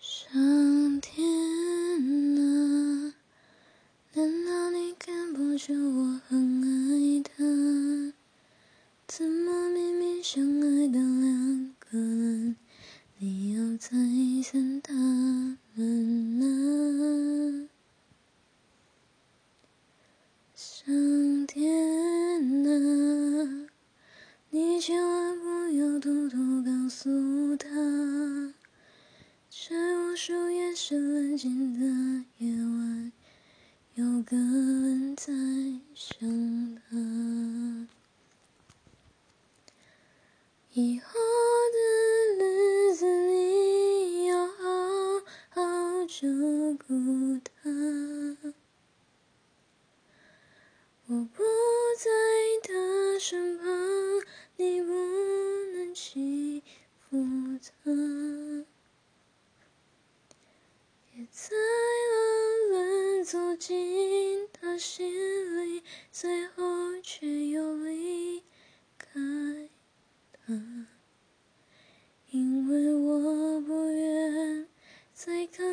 上天啊，难道你看不出我很爱他？怎么明明相爱的两个人，你要拆散他们呢？上天啊，你千万不要偷偷告诉他。无数夜深人静的夜晚，有个人在想他。以后的日子，你要好好照顾他。我不在了人走进他心里，最后却又离开他，因为我不愿再看